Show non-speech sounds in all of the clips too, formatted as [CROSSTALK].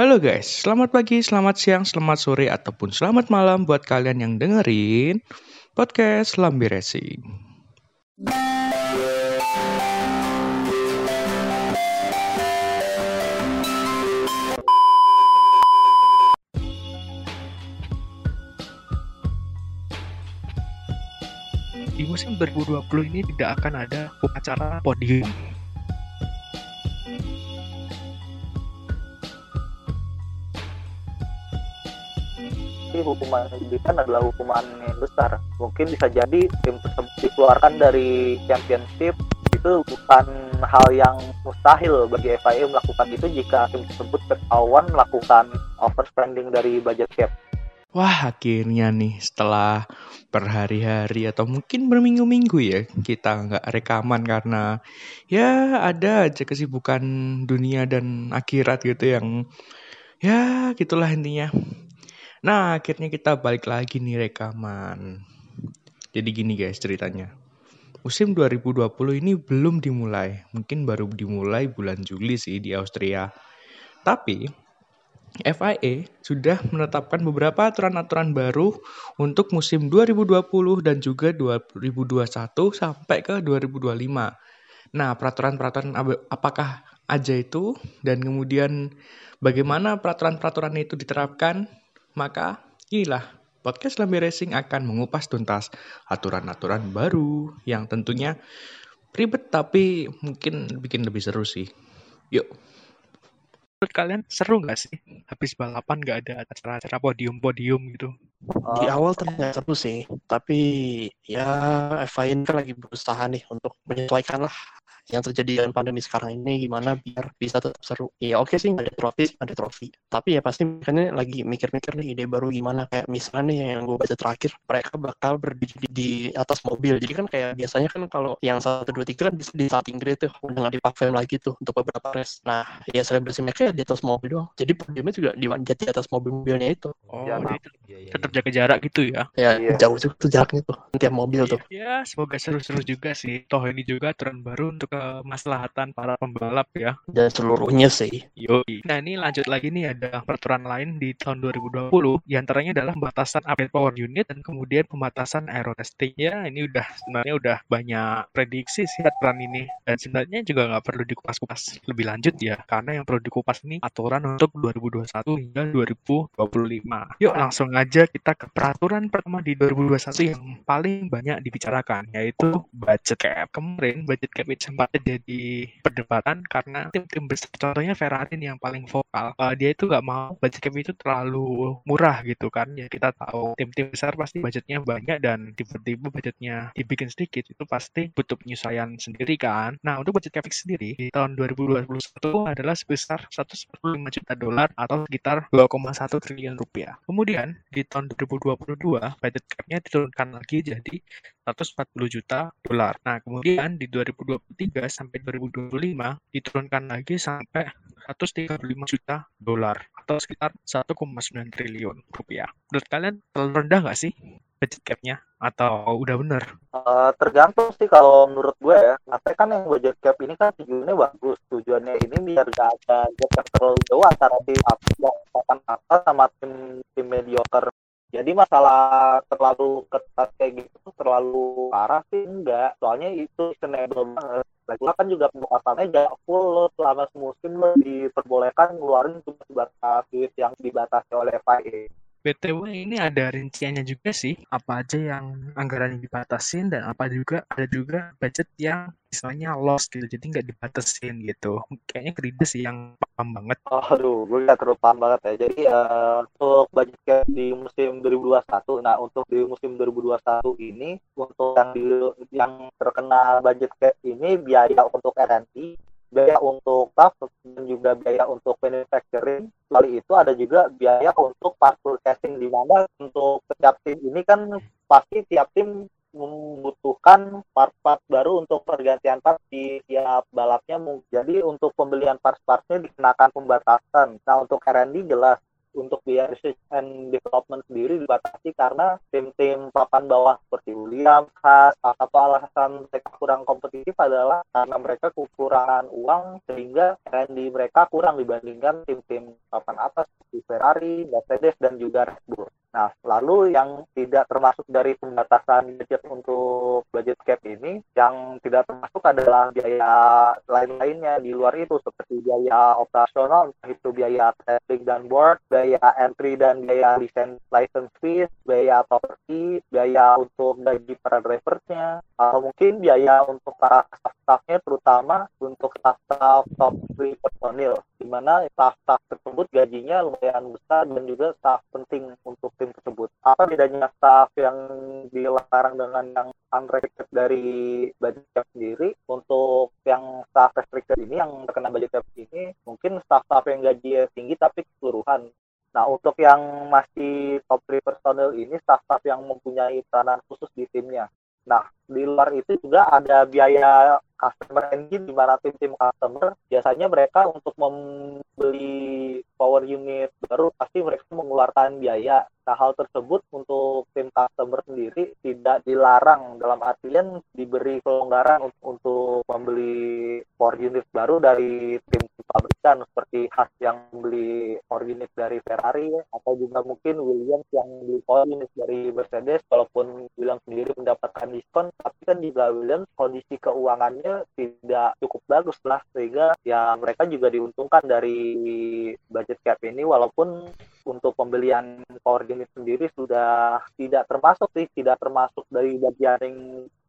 Halo guys, selamat pagi, selamat siang, selamat sore, ataupun selamat malam buat kalian yang dengerin podcast Lambi Racing. Di musim 2020 ini tidak akan ada upacara podium. Tapi hukuman yang diberikan adalah hukuman yang besar. Mungkin bisa jadi tim tersebut dikeluarkan dari championship itu bukan hal yang mustahil bagi FIA melakukan itu jika tim tersebut ketahuan melakukan overspending dari budget cap. Wah, akhirnya nih setelah berhari-hari atau mungkin berminggu-minggu ya kita nggak rekaman karena ya ada aja kesibukan dunia dan akhirat gitu yang ya gitulah intinya. Nah, akhirnya kita balik lagi nih rekaman. Jadi gini guys ceritanya. Musim 2020 ini belum dimulai. Mungkin baru dimulai bulan Juli sih di Austria. Tapi FIA sudah menetapkan beberapa aturan-aturan baru untuk musim 2020 dan juga 2021 sampai ke 2025. Nah, peraturan-peraturan apakah aja itu dan kemudian bagaimana peraturan-peraturan itu diterapkan? Maka inilah podcast Lambe Racing akan mengupas tuntas aturan-aturan baru yang tentunya ribet tapi mungkin bikin lebih seru sih. Yuk. Menurut kalian seru nggak sih habis balapan nggak ada acara-acara podium-podium gitu? Di awal ternyata seru sih, tapi ya FIA ini kan lagi berusaha nih untuk menyesuaikan lah yang terjadi dengan pandemi sekarang ini gimana biar bisa tetap seru. Ya oke okay sih ada trofi, ada trofi. Tapi ya pasti makanya lagi mikir-mikir nih ide baru gimana kayak misalnya nih yang gue baca terakhir mereka bakal berdiri di atas mobil. Jadi kan kayak biasanya kan kalau yang satu dua tiga kan bisa di starting grid tuh udah nggak dipakai lagi tuh untuk beberapa race. Nah ya selebrasi mereka ya di atas mobil doang. Jadi podiumnya juga di, di atas mobil-mobilnya itu. Oh, ya, nah. tetap jaga jarak gitu ya? Ya iya. jauh juga tuh jaraknya tuh tiap mobil tuh. Ya semoga seru-seru juga sih. Toh ini juga aturan baru untuk kemaslahatan para pembalap ya. Dan seluruhnya sih. Yo. Nah ini lanjut lagi nih ada peraturan lain di tahun 2020. Di antaranya adalah pembatasan update power unit dan kemudian pembatasan aero testing. Ya ini udah sebenarnya udah banyak prediksi sih aturan ini. Dan sebenarnya juga nggak perlu dikupas-kupas lebih lanjut ya. Karena yang perlu dikupas ini aturan untuk 2021 hingga 2025. Yuk langsung aja kita ke peraturan pertama di 2021 yang paling banyak dibicarakan yaitu budget cap. Kemarin budget cap itu sempat jadi di perdebatan karena tim-tim besar contohnya Ferrari yang paling vokal uh, dia itu nggak mau budget cap itu terlalu murah gitu kan. Ya kita tahu tim-tim besar pasti budgetnya banyak dan tiba-tiba budgetnya dibikin sedikit itu pasti butuh penyesuaian sendiri kan. Nah untuk budget cap sendiri di tahun 2021 adalah sebesar 145 juta dolar atau sekitar 2,1 triliun rupiah. Kemudian di tahun 2022 budget capnya diturunkan lagi jadi 140 juta dolar. Nah, kemudian di 2023 sampai 2025 diturunkan lagi sampai 135 juta dolar atau sekitar 1,9 triliun rupiah. Menurut kalian terlalu rendah nggak sih budget cap-nya atau udah bener? Uh, tergantung sih kalau menurut gue ya. Tapi kan yang budget cap ini kan tujuannya bagus. Tujuannya ini biar gak ada gap yang terlalu jauh antara tim atas sama tim tim mediocre jadi masalah terlalu ketat kayak gitu terlalu parah sih enggak. Soalnya itu senable banget. Lagi kan juga pembukaannya gak full selama semusim lo diperbolehkan ngeluarin cuma sebatas duit yang dibatasi oleh FIA BTW ini ada rinciannya juga sih, apa aja yang anggaran dibatasin dan apa juga ada juga budget yang misalnya loss gitu, jadi nggak dibatasin gitu. Kayaknya kredit sih yang paham banget. Oh, aduh, gue nggak terlalu paham banget ya. Jadi uh, untuk budget di musim 2021, nah untuk di musim 2021 ini untuk yang di, yang terkena budget cap ini biaya untuk R&D biaya untuk staff dan juga biaya untuk manufacturing. Kali itu ada juga biaya untuk part purchasing di mana untuk setiap tim ini kan pasti tiap tim membutuhkan part-part baru untuk pergantian part di tiap balapnya. Jadi untuk pembelian part-partnya dikenakan pembatasan. Nah untuk R&D jelas untuk biaya research and development sendiri dibatasi karena tim-tim papan bawah seperti William, Haas, atau alasan mereka kurang kompetitif adalah karena mereka kekurangan uang sehingga R&D mereka kurang dibandingkan tim-tim papan atas seperti Ferrari, Mercedes, dan juga Red Bull. Nah, lalu yang tidak termasuk dari pembatasan budget untuk budget cap ini, yang tidak termasuk adalah biaya lain-lainnya di luar itu, seperti biaya operasional, itu biaya testing dan board, biaya entry dan biaya license, license fees, biaya property, biaya untuk gaji para drivernya, atau mungkin biaya untuk para staff-staffnya, terutama untuk staff-staff top 3 personil, di mana staff-staff tersebut gajinya lumayan besar dan juga staff penting untuk tim tersebut. Apa bedanya staff yang dilarang dengan yang unrestricted dari budget cap sendiri? Untuk yang staff restricted ini, yang terkena budget cap ini, mungkin staff-staff yang gaji tinggi tapi keseluruhan. Nah, untuk yang masih top 3 personel ini, staff-staff yang mempunyai peranan khusus di timnya. Nah, di luar itu juga ada biaya customer engine di mana tim-tim customer biasanya mereka untuk membeli power unit baru pasti mereka mengeluarkan biaya. Nah, hal tersebut untuk tim customer sendiri tidak dilarang dalam artian diberi kelonggaran untuk, untuk membeli power unit baru dari tim pabrikan seperti Haas yang beli unit dari Ferrari atau juga mungkin Williams yang beli unit dari Mercedes walaupun Williams sendiri mendapatkan diskon tapi kan juga Williams kondisi keuangannya tidak cukup bagus lah sehingga ya mereka juga diuntungkan dari budget cap ini walaupun untuk pembelian power sendiri sudah tidak termasuk sih tidak termasuk dari bagian yang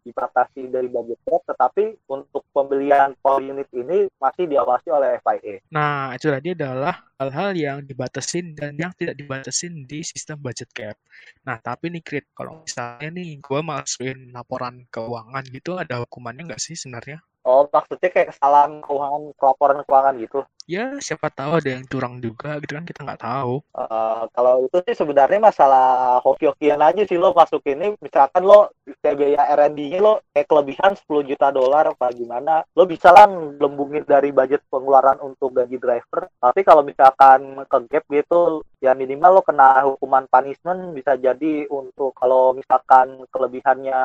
dibatasi dari budget cap, tetapi untuk pembelian power unit ini masih diawasi oleh FIA. Nah, itu tadi adalah hal-hal yang dibatasin dan yang tidak dibatasin di sistem budget cap. Nah, tapi nih Krit, kalau misalnya nih gue masukin laporan keuangan gitu, ada hukumannya nggak sih sebenarnya? Oh, maksudnya kayak kesalahan keuangan, pelaporan keuangan gitu? Ya, siapa tahu ada yang curang juga gitu kan, kita nggak tahu. Uh, kalau itu sih sebenarnya masalah hoki-hokian aja sih lo masuk ini. Misalkan lo biaya R&D-nya lo kayak kelebihan 10 juta dolar apa gimana, lo bisa lah lembungin dari budget pengeluaran untuk gaji driver. Tapi kalau misalkan ke gap gitu, ya minimal lo kena hukuman punishment bisa jadi untuk kalau misalkan kelebihannya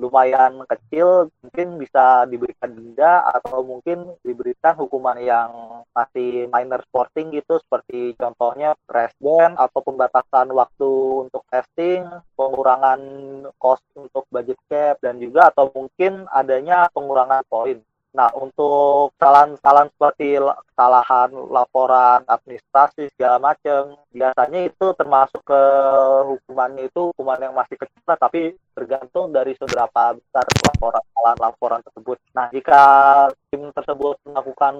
lumayan kecil, mungkin bisa diberikan denda atau mungkin diberikan hukuman yang masih minor sporting gitu seperti contohnya press ban atau pembatasan waktu untuk testing, pengurangan cost untuk budget cap dan juga atau mungkin adanya pengurangan poin. Nah, untuk kesalahan-kesalahan seperti kesalahan laporan administrasi segala macam, biasanya itu termasuk ke hukumannya itu hukuman yang masih kecil, tapi tergantung dari seberapa besar laporan laporan tersebut. Nah, jika tim tersebut melakukan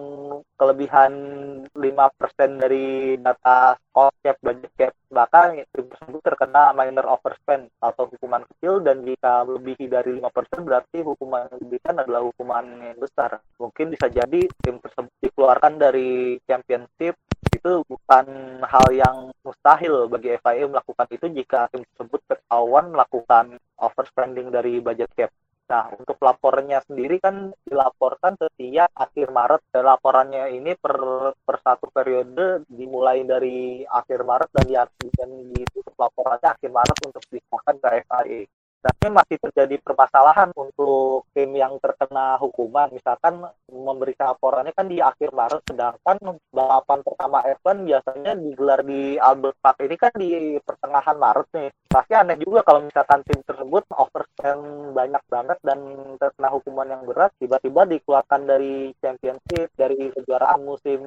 kelebihan 5% dari data cost cap, budget cap, bahkan tim tersebut terkena minor overspend atau hukuman kecil dan jika melebihi dari 5% berarti hukuman yang diberikan adalah hukuman yang besar. Mungkin bisa jadi tim tersebut dikeluarkan dari championship itu bukan hal yang mustahil bagi FIA melakukan itu jika tim tersebut ketahuan melakukan overspending dari budget cap. Nah, untuk laporannya sendiri kan dilaporkan setiap akhir Maret. Dan laporannya ini per, per satu periode dimulai dari akhir Maret dan, di, dan ditutup laporannya akhir Maret untuk disahkan ke FIA. Tapi masih terjadi permasalahan untuk tim yang terkena hukuman. Misalkan memberikan laporannya kan di akhir Maret, sedangkan balapan pertama F1 biasanya digelar di Albert Park ini kan di pertengahan Maret nih. Pasti aneh juga kalau misalkan tim tersebut overspend banyak banget dan terkena hukuman yang berat, tiba-tiba dikeluarkan dari championship, dari kejuaraan musim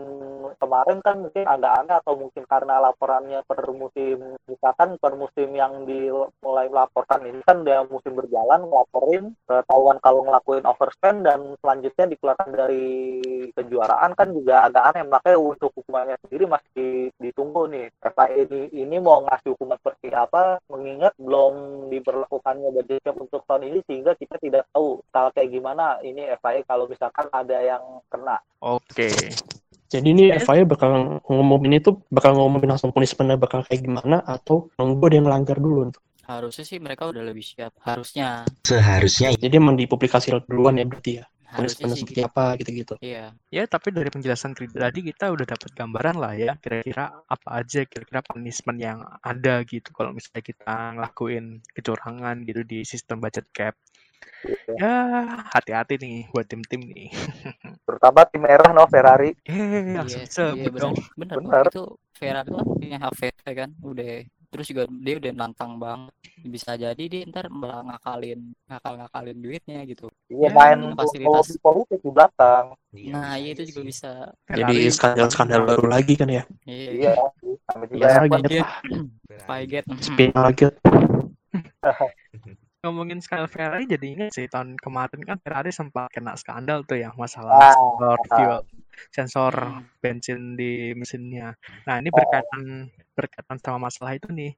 kemarin kan mungkin agak aneh atau mungkin karena laporannya per musim, misalkan per musim yang dimulai melaporkan ini kan udah musim berjalan ngelaporin ketahuan kalau ngelakuin overspend dan selanjutnya dikeluarkan dari kejuaraan kan juga agak aneh. Makanya untuk hukumannya sendiri masih ditunggu nih. FIA ini ini mau ngasih hukuman seperti apa mengingat belum diberlakukannya budget untuk tahun ini sehingga kita tidak tahu hal kayak gimana. Ini FIA kalau misalkan ada yang kena. Oke. Jadi ini FIA bakal ngomongin itu bakal ngomongin langsung punishmentnya bakal kayak gimana atau nunggu dia ngelanggar dulu Harusnya sih mereka udah lebih siap. Harusnya. Seharusnya Jadi emang dipublikasi duluan ya berarti ya. harusnya sih seperti gitu. apa gitu-gitu. Iya. Ya, tapi dari penjelasan tadi kita udah dapat gambaran lah ya, kira-kira apa aja kira-kira punishment yang ada gitu kalau misalnya kita ngelakuin kecurangan gitu di sistem budget cap. Ya, hati-hati nih buat tim-tim nih. [LAUGHS] terutama tim merah no Ferrari Eh, Iya, langsung iya sebut benar. dong. Benar, Benar. Bang. Itu Ferrari kan punya HVP kan, udah terus juga dia udah nantang banget. Bisa jadi dia ntar malah ngakalin, ngakal-ngakalin duitnya gitu. iya Ya, main fasilitas. politik di belakang Nah, iya itu juga bisa. Jadi Ferrari, skandal-skandal baru lagi kan ya. Iya. iya sama juga Ya, F1 gini Spygate. Spygate. [LAUGHS] Ngomongin skandal Ferrari jadi ingat sih tahun kemarin kan Ferrari sempat kena skandal tuh ya masalah Ah, sensor ah. fuel sensor Hmm. bensin di mesinnya. Nah, ini berkaitan berkaitan sama masalah itu nih.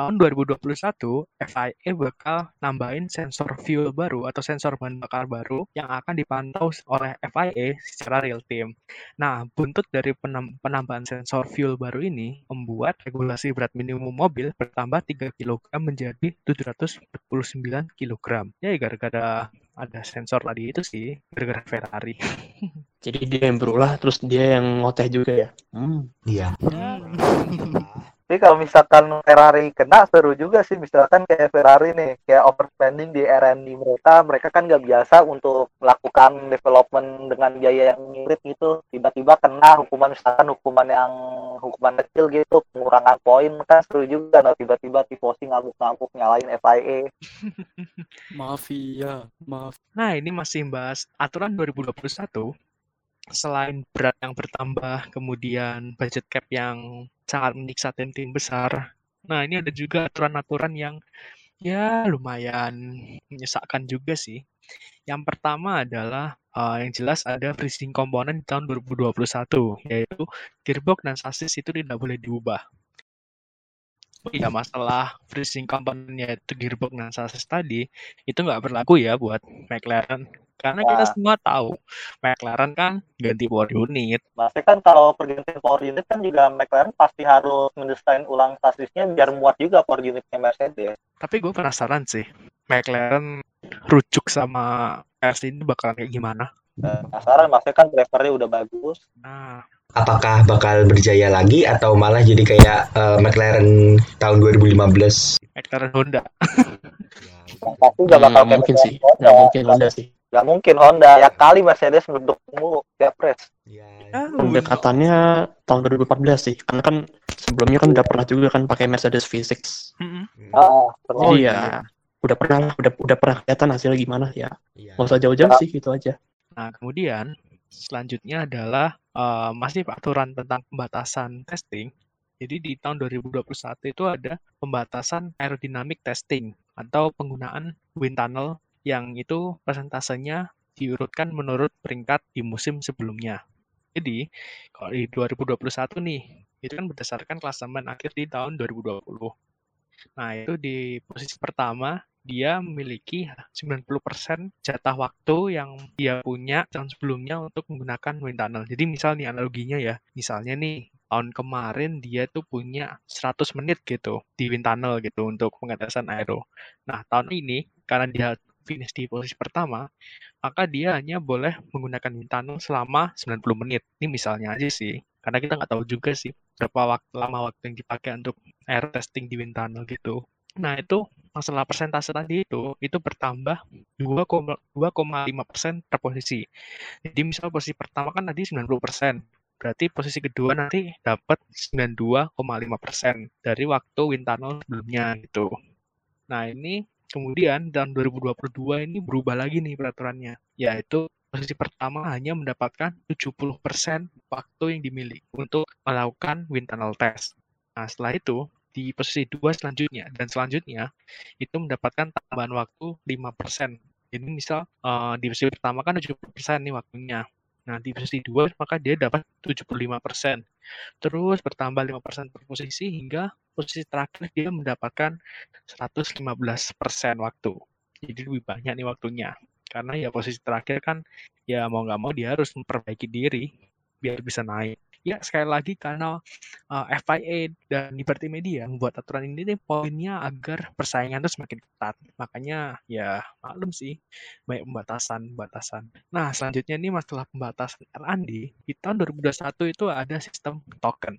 Tahun 2021 FIA bakal nambahin sensor fuel baru atau sensor bahan bakar baru yang akan dipantau oleh FIA secara real time. Nah, buntut dari penam- penambahan sensor fuel baru ini membuat regulasi berat minimum mobil bertambah 3 kg menjadi 749 kg. Ya, gara-gara ada sensor tadi itu sih, gara-gara Ferrari. [LAUGHS] Jadi dia yang berulah, terus dia yang ngoteh juga ya. Hmm. Iya. [LAUGHS] [LAUGHS] Tapi kalau misalkan Ferrari kena seru juga sih misalkan kayak Ferrari nih kayak overspending di R&D mereka mereka kan nggak biasa untuk melakukan development dengan biaya yang mirip gitu tiba-tiba kena hukuman misalkan hukuman yang hukuman kecil gitu pengurangan poin kan seru juga nah tiba-tiba tifosi ngamuk-ngamuk nyalain FIA [LAUGHS] Mafia, maaf. Nah, ini masih bahas aturan 2021. Selain berat yang bertambah, kemudian budget cap yang sangat menyiksa tim-tim besar. Nah, ini ada juga aturan-aturan yang ya lumayan menyesakkan juga sih. Yang pertama adalah eh, yang jelas ada freezing komponen di tahun 2021, yaitu gearbox dan sasis itu tidak boleh diubah. Iya, masalah freezing komponennya itu gearbox dan sasis tadi, itu nggak berlaku ya buat McLaren. Karena kita semua tahu, McLaren kan ganti power unit. Maksudnya kan kalau pergantian power unit kan juga McLaren pasti harus mendesain ulang sasisnya biar muat juga power unitnya Mercedes. Tapi gue penasaran sih, McLaren rujuk sama RC ini bakalan kayak gimana? Dan penasaran maksudnya kan drivernya udah bagus. Nah, Apakah bakal berjaya lagi atau malah jadi kayak eh, McLaren tahun 2015? McLaren Honda. Yang pasti gak bakal Nggak kayak mungkin sih. Honda. Nggak mungkin Honda sih. Gak mungkin Honda. Ya kali Mercedes mendukung mulu tiap race. Ah, Pendekatannya tahun 2014 sih. Karena kan sebelumnya kan udah pernah juga kan pakai Mercedes V6. mm-mm. Ah, Oh, Jadi iya. ya udah pernah udah udah pernah kelihatan hasilnya gimana ya. Iya. Nggak usah jauh-jauh sih gitu aja. Nah, kemudian selanjutnya adalah eh, masih aturan tentang pembatasan testing. Jadi di tahun 2021 itu ada pembatasan aerodynamic testing atau penggunaan wind tunnel yang itu persentasenya diurutkan menurut peringkat di musim sebelumnya. Jadi, kalau di 2021 nih, itu kan berdasarkan klasemen akhir di tahun 2020. Nah, itu di posisi pertama dia memiliki 90% jatah waktu yang dia punya tahun sebelumnya untuk menggunakan wind tunnel. Jadi misal nih analoginya ya, misalnya nih tahun kemarin dia tuh punya 100 menit gitu di wind tunnel gitu untuk pengetesan aero. Nah tahun ini karena dia finish di posisi pertama, maka dia hanya boleh menggunakan tunnel selama 90 menit. Ini misalnya aja sih, karena kita nggak tahu juga sih berapa waktu lama waktu yang dipakai untuk air testing di tunnel gitu. Nah itu masalah persentase tadi itu itu bertambah 2,5% per posisi. Jadi misal posisi pertama kan tadi 90%. Berarti posisi kedua nanti dapat 92,5% dari waktu wind tunnel sebelumnya gitu. Nah, ini kemudian tahun 2022 ini berubah lagi nih peraturannya, yaitu posisi pertama hanya mendapatkan 70% waktu yang dimiliki untuk melakukan wind tunnel test. Nah, setelah itu di posisi dua selanjutnya dan selanjutnya itu mendapatkan tambahan waktu 5%. Jadi misal eh, di posisi pertama kan 70% nih waktunya. Nah, di posisi dua maka dia dapat 75%. Terus bertambah 5% per posisi hingga posisi terakhir dia mendapatkan 115% waktu. Jadi lebih banyak nih waktunya. Karena ya posisi terakhir kan ya mau nggak mau dia harus memperbaiki diri biar bisa naik. ya sekali lagi karena uh, FIA dan Liberty Media membuat aturan ini nih poinnya agar persaingan itu semakin ketat. Makanya ya maklum sih banyak pembatasan-pembatasan. Nah selanjutnya ini masalah pembatasan R&D di tahun 2021 itu ada sistem token.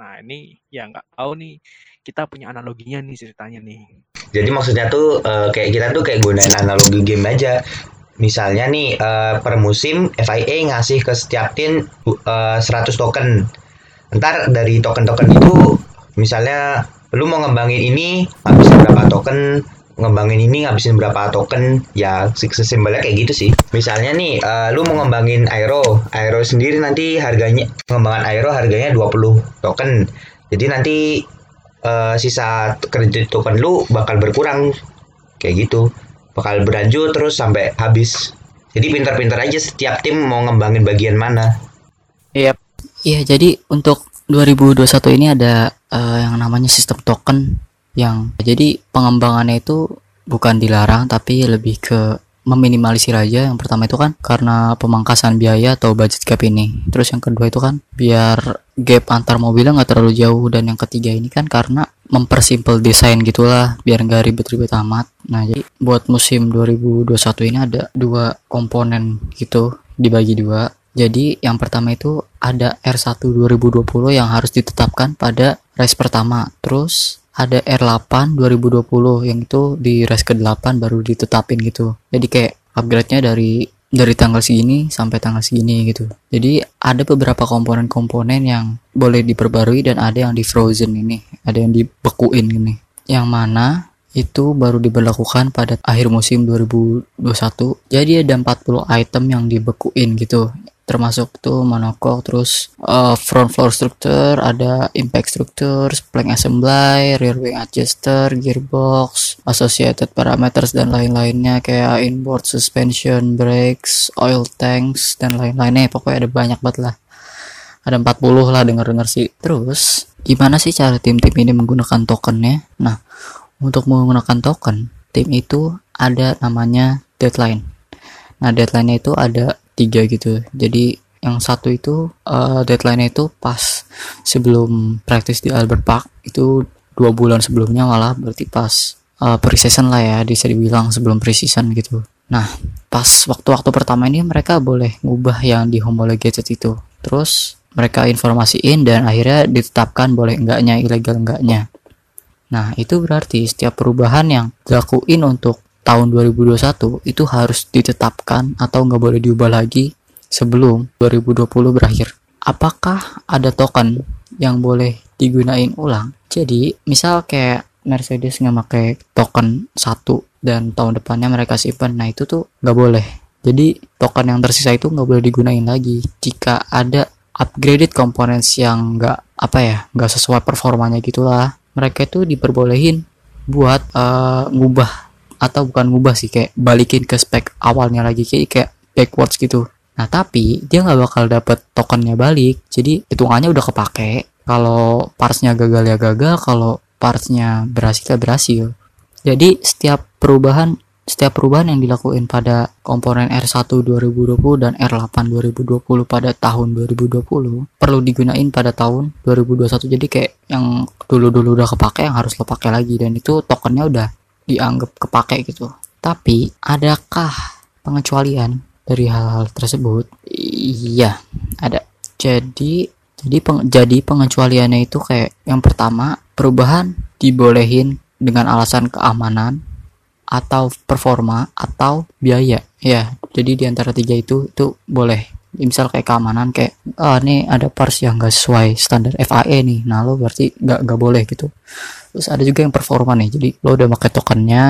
Nah ini ya nggak tahu nih kita punya analoginya nih ceritanya nih. Jadi maksudnya tuh uh, kayak kita tuh kayak gunain analogi game aja. Misalnya nih uh, per musim FIA ngasih ke setiap tim uh, 100 token. Ntar dari token-token itu misalnya lu mau ngembangin ini habisin berapa token ngembangin ini ngabisin berapa token ya sesimpelnya kayak gitu sih. Misalnya nih uh, lu mau ngembangin aero aero sendiri nanti harganya pengembangan aero harganya 20 token. Jadi nanti uh, sisa kredit token lu bakal berkurang. Kayak gitu. Bakal berlanjut terus sampai habis. Jadi pintar-pintar aja setiap tim mau ngembangin bagian mana. Iya. Yep. iya jadi untuk 2021 ini ada uh, yang namanya sistem token yang jadi pengembangannya itu bukan dilarang tapi lebih ke meminimalisir aja. Yang pertama itu kan karena pemangkasan biaya atau budget gap ini. Terus yang kedua itu kan biar gap antar mobilnya nggak terlalu jauh. Dan yang ketiga ini kan karena mempersimpel desain gitulah biar nggak ribet-ribet amat. Nah jadi buat musim 2021 ini ada dua komponen gitu dibagi dua. Jadi yang pertama itu ada R1 2020 yang harus ditetapkan pada race pertama. Terus ada R8 2020 yang itu di race ke-8 baru ditetapin gitu. Jadi kayak upgrade-nya dari dari tanggal segini sampai tanggal segini gitu. Jadi ada beberapa komponen-komponen yang boleh diperbarui dan ada yang di frozen ini, ada yang dibekuin ini. Yang mana itu baru diberlakukan pada akhir musim 2021. Jadi ada 40 item yang dibekuin gitu termasuk tuh monokok terus uh, front floor structure ada impact structure plank assembly rear wing adjuster gearbox associated parameters dan lain-lainnya kayak inboard suspension brakes oil tanks dan lain-lainnya. Pokoknya ada banyak banget lah. Ada 40 lah denger-denger sih. Terus gimana sih cara tim-tim ini menggunakan tokennya? Nah untuk menggunakan token tim itu ada namanya deadline. Nah deadline-nya itu ada tiga gitu. Jadi yang satu itu uh, deadline itu pas sebelum praktis di Albert Park. Itu dua bulan sebelumnya malah berarti pas uh, pre-season lah ya bisa dibilang sebelum pre-season gitu. Nah pas waktu-waktu pertama ini mereka boleh ngubah yang di homologated itu. Terus mereka informasiin dan akhirnya ditetapkan boleh enggaknya ilegal enggaknya nah itu berarti setiap perubahan yang dilakuin untuk tahun 2021 itu harus ditetapkan atau nggak boleh diubah lagi sebelum 2020 berakhir. Apakah ada token yang boleh digunain ulang? Jadi, misal kayak Mercedes nggak pakai token satu dan tahun depannya mereka simpan, nah itu tuh nggak boleh. Jadi token yang tersisa itu nggak boleh digunain lagi. Jika ada upgraded components yang nggak apa ya nggak sesuai performanya gitulah, mereka itu diperbolehin buat uh, ngubah atau bukan ngubah sih kayak balikin ke spek awalnya lagi kayak kayak backwards gitu. Nah tapi dia nggak bakal dapet tokennya balik. Jadi hitungannya udah kepake. Kalau partsnya gagal ya gagal kalau partsnya berhasil ya berhasil. Jadi setiap perubahan setiap perubahan yang dilakukan pada komponen R1 2020 dan R8 2020 pada tahun 2020 perlu digunain pada tahun 2021 jadi kayak yang dulu-dulu udah kepake yang harus lo pakai lagi. Dan itu tokennya udah dianggap kepake gitu. Tapi adakah pengecualian dari hal-hal tersebut? Iya, ada. Jadi jadi peng, jadi pengecualiannya itu kayak yang pertama perubahan dibolehin dengan alasan keamanan atau performa atau biaya ya jadi di antara tiga itu itu boleh misal kayak keamanan kayak ah ini ada parts yang gak sesuai standar FAE nih nah lo berarti nggak nggak boleh gitu terus ada juga yang performa nih jadi lo udah pakai tokennya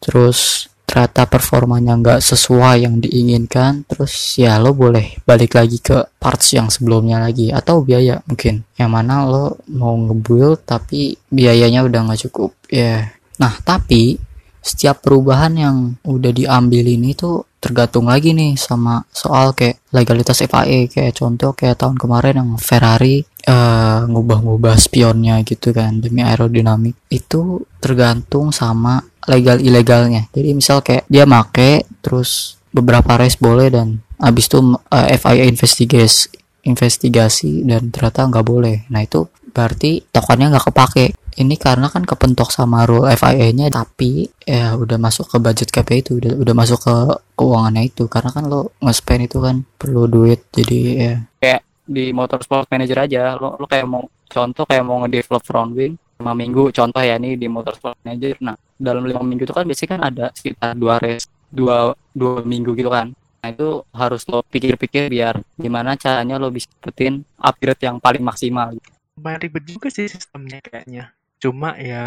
terus ternyata performanya nggak sesuai yang diinginkan terus ya lo boleh balik lagi ke parts yang sebelumnya lagi atau biaya mungkin yang mana lo mau ngebuild tapi biayanya udah nggak cukup ya yeah. nah tapi setiap perubahan yang udah diambil ini tuh tergantung lagi nih sama soal kayak legalitas FIA kayak contoh kayak tahun kemarin yang Ferrari uh, ngubah-ngubah spionnya gitu kan demi aerodinamik. Itu tergantung sama legal ilegalnya. Jadi misal kayak dia make terus beberapa race boleh dan abis itu uh, FIA investigasi investigasi dan ternyata nggak boleh. Nah itu berarti tokennya nggak kepake ini karena kan kepentok sama rule FIA-nya tapi ya udah masuk ke budget cap itu udah udah masuk ke keuangannya itu. Karena kan lo nge-spend itu kan perlu duit jadi ya. Kayak di motorsport manager aja lo lo kayak mau contoh kayak mau ngedevelop front wing lima minggu. Contoh ya nih di motorsport manager. Nah dalam lima minggu itu kan biasanya kan ada sekitar dua race dua dua minggu gitu kan. Nah itu harus lo pikir-pikir biar gimana caranya lo bisa dapetin upgrade yang paling maksimal. Lumayan ribet juga sih sistemnya kayaknya cuma ya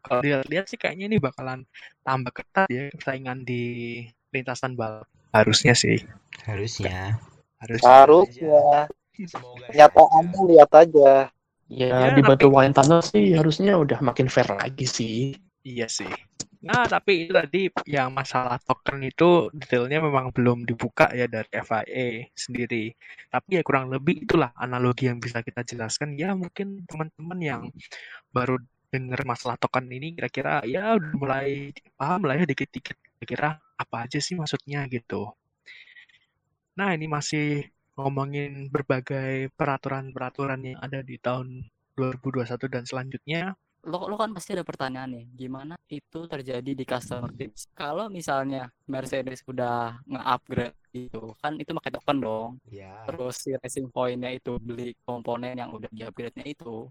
kalau dilihat sih kayaknya ini bakalan tambah ketat ya persaingan di lintasan balap harusnya sih Harusnya. harusnya Harusnya. Semoga Kenyataannya lihat aja. Ya, Ya, di Batu tapi- Wine Tunnel sih harusnya udah makin fair lagi sih. Iya sih. Nah, tapi itu tadi yang masalah token itu detailnya memang belum dibuka ya dari FIA sendiri. Tapi ya kurang lebih itulah analogi yang bisa kita jelaskan. Ya mungkin teman-teman yang baru dengar masalah token ini kira-kira ya udah mulai paham lah ya dikit-dikit kira-kira apa aja sih maksudnya gitu. Nah, ini masih ngomongin berbagai peraturan-peraturan yang ada di tahun 2021 dan selanjutnya. Lo lo kan pasti ada pertanyaan nih gimana itu terjadi di customer teams kalau misalnya Mercedes udah nge-upgrade gitu kan itu pakai token dong. Ya. terus si racing point-nya itu beli komponen yang udah di-upgrade-nya itu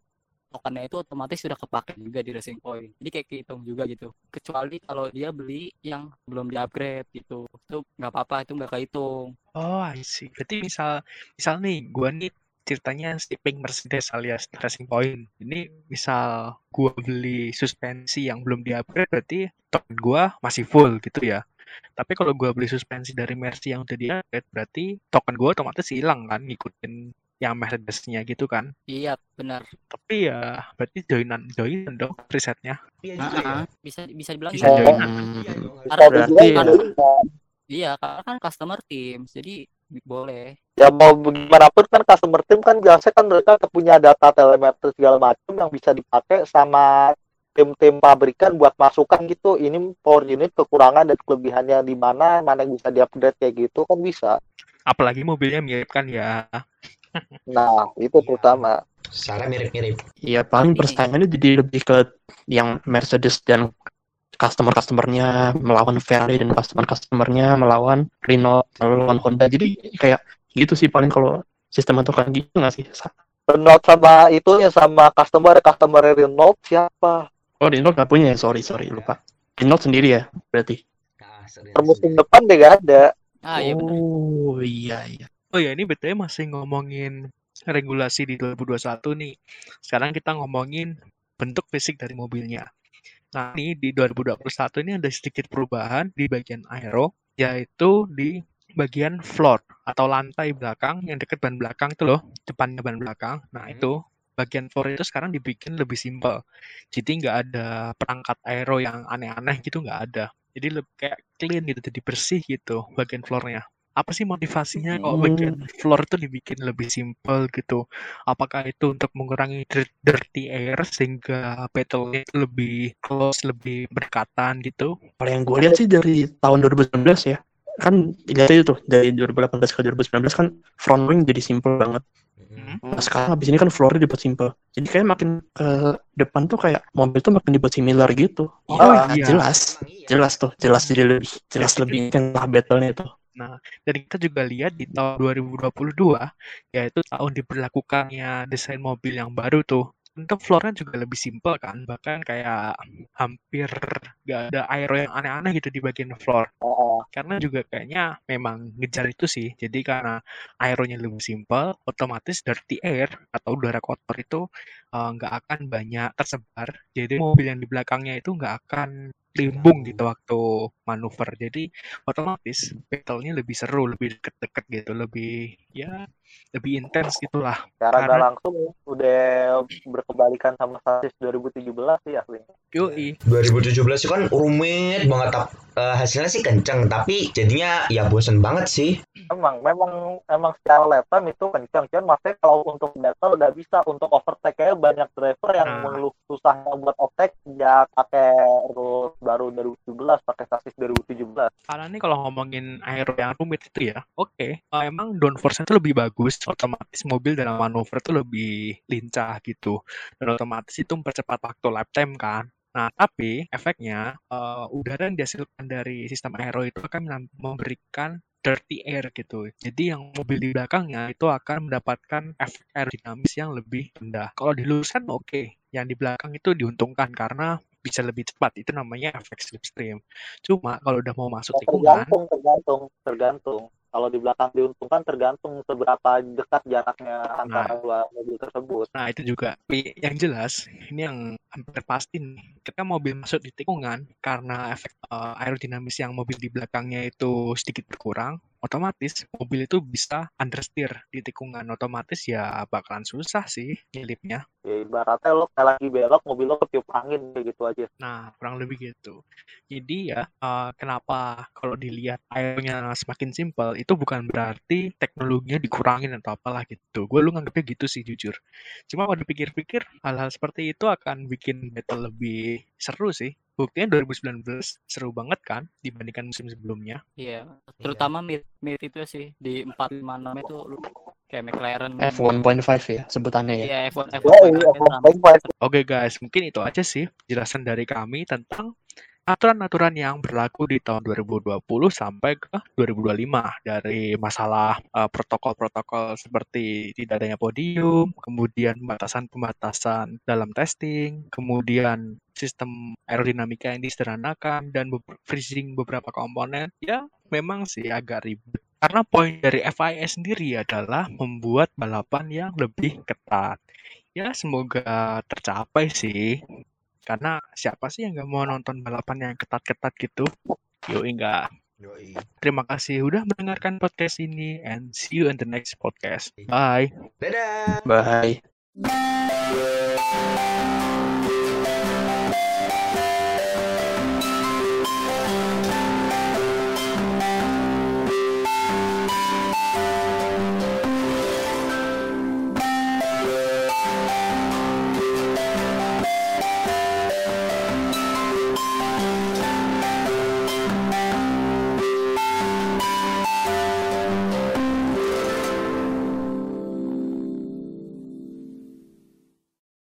tokennya itu otomatis sudah kepake juga di racing point. Jadi kayak kehitung juga gitu. Kecuali kalau dia beli yang belum di-upgrade gitu itu nggak apa-apa itu nggak kehitung. Oh, I see. Berarti misal misal nih gua nih ceritanya skipping Mercedes alias Racing Point. Ini misal gua beli suspensi yang belum di-upgrade berarti token gua masih full gitu ya. Tapi kalau gua beli suspensi dari Mercy yang udah di-upgrade berarti token gua otomatis hilang kan ngikutin yang Mercedes-nya gitu kan. iya benar Tapi ya berarti joinan joinan dong risetnya. Iya juga ya. bisa bisa dibilang Bisa iya. joinan. Iya dong. Karena Berarti kan- ya, iya karena kan customer teams jadi boleh ya mau bagaimanapun kan customer team kan biasanya kan mereka punya data telemetri segala macam yang bisa dipakai sama tim-tim pabrikan buat masukan gitu ini power unit kekurangan dan kelebihannya di mana mana yang bisa diupgrade kayak gitu kan bisa Apalagi mobilnya mirip kan ya. nah itu terutama Secara mirip-mirip. Ya paling persaingannya jadi lebih ke yang Mercedes dan customer-customernya melawan Ferrari dan customer-customernya melawan Renault melawan Honda. Jadi kayak gitu sih paling kalau sistem itu kan gitu nggak sih? Renault sama itu ya sama customer customer Renault siapa Oh Renault nggak punya ya? Sorry sorry lupa. Renault sendiri ya berarti. Nah, musim depan deh gak ada ah iya benar Oh iya iya. Oh ya, ini BTW masih ngomongin regulasi di 2021 nih. Sekarang kita ngomongin bentuk fisik dari mobilnya. Nah, ini di 2021 ini ada sedikit perubahan di bagian aero, yaitu di bagian floor atau lantai belakang yang dekat ban belakang itu loh, depannya ban belakang. Nah, Hmm. itu bagian floor itu sekarang dibikin lebih simpel. Jadi nggak ada perangkat aero yang aneh-aneh gitu, nggak ada. Jadi lebih kayak clean gitu, jadi bersih gitu bagian floornya apa sih motivasinya kok bagian floor itu dibikin lebih simple gitu? Apakah itu untuk mengurangi dir- dirty air sehingga battle-nya itu lebih close, lebih berdekatan gitu? Kalau yang gue lihat sih dari tahun 2019 ya, kan lihat itu tuh dari 2018 ke 2019 kan front wing jadi simple banget. Mm-mm. Nah sekarang habis ini kan floornya dibuat simple. Jadi kayak makin ke depan tuh kayak mobil tuh makin dibuat similar gitu. Oh, Ah, iya. jelas, jelas tuh, jelas jadi lebih, jelas lebih kan lah battle-nya itu. Dan kita juga lihat di tahun 2022, yaitu tahun diberlakukannya desain mobil yang baru tuh. Untuk floornya juga lebih simpel kan, bahkan kayak hampir gak ada aero yang aneh-aneh gitu di bagian floor. Oh, karena juga kayaknya memang ngejar itu sih. Jadi karena aeronya lebih simpel, otomatis dirty air atau udara kotor itu eh, nggak akan banyak tersebar. Jadi mobil yang di belakangnya itu nggak akan limbung gitu waktu manuver. Jadi otomatis battle-nya lebih seru, lebih deket-deket gitu, lebih ya lebih intens gitulah. nggak Karena- langsung udah berkebalikan sama status 2017 sih aslinya Yoi. 2017 itu kan rumit banget tap- eh, hasilnya sih kenceng tapi jadinya ya bosen banget sih emang memang emang secara lap time itu kencang cuman maksudnya kalau untuk battle udah bisa untuk overtake kayak banyak driver yang Nah. mengeluh susahnya buat overtake ya pakai rules baru 2017 pakai stasis 2017 2017. Karena nih kalau ngomongin aero yang rumit itu ya, oke, eh, emang downforce itu lebih bagus, otomatis mobil dalam manuver itu lebih lincah gitu, dan otomatis itu mempercepat waktu lifetime kan. Nah, tapi efeknya eh, udara yang dihasilkan dari sistem aero itu akan memberikan dirty air gitu. Jadi yang mobil di belakangnya itu akan mendapatkan efek aerodinamis yang lebih rendah. Kalau diluruskan oke, yang di belakang itu diuntungkan karena bisa lebih cepat. Itu namanya efek slipstream. Cuma kalau udah mau masuk tikungan, tergantung, tergantung, tergantung. Kalau di belakang diuntungkan tergantung seberapa dekat jaraknya antara dua mobil tersebut. Nah, itu juga. Tapi yang jelas, ini yang hampir pasti nih. Ketika mobil masuk di tikungan, karena efek eh, aerodinamis yang mobil di belakangnya itu sedikit berkurang, otomatis mobil itu bisa understeer di tikungan. Otomatis ya bakalan susah sih nyelipnya. Ya ibaratnya lo kayak lagi belok, mobil lo ketiup angin kayak gitu aja. Nah, kurang lebih gitu. Jadi ya, eh, kenapa kalau dilihat aeronya semakin simpel, itu bukan berarti teknologinya dikurangin atau apalah gitu. Gue lu nganggapnya gitu sih jujur. Cuma kalau dipikir-pikir, hal-hal seperti itu akan bikin battle lebih seru sih. Buktinya 2019 seru banget kan dibandingkan musim sebelumnya. Iya, terutama mid mid itu sih di 456 itu lu kayak McLaren F1.5 ya sebutannya ya. Iya F1 F1 Ya, iya, baik-baik. Oke guys, mungkin itu aja sih penjelasan dari kami tentang aturan-aturan yang berlaku di tahun 2020 sampai ke 2025 dari masalah eh, protokol-protokol seperti tidak adanya podium, kemudian pembatasan-pembatasan dalam testing, kemudian sistem aerodinamika yang disederhanakan dan freezing beberapa komponen. Ya, memang sih agak ribet. Karena poin dari FIA sendiri adalah membuat balapan yang lebih ketat. Ya, semoga tercapai sih. Karena siapa sih yang nggak mau nonton balapan yang ketat-ketat gitu? Yoi enggak. Yoi. Terima kasih udah mendengarkan podcast ini and see you in the next podcast. Bye. Dadah. Bye.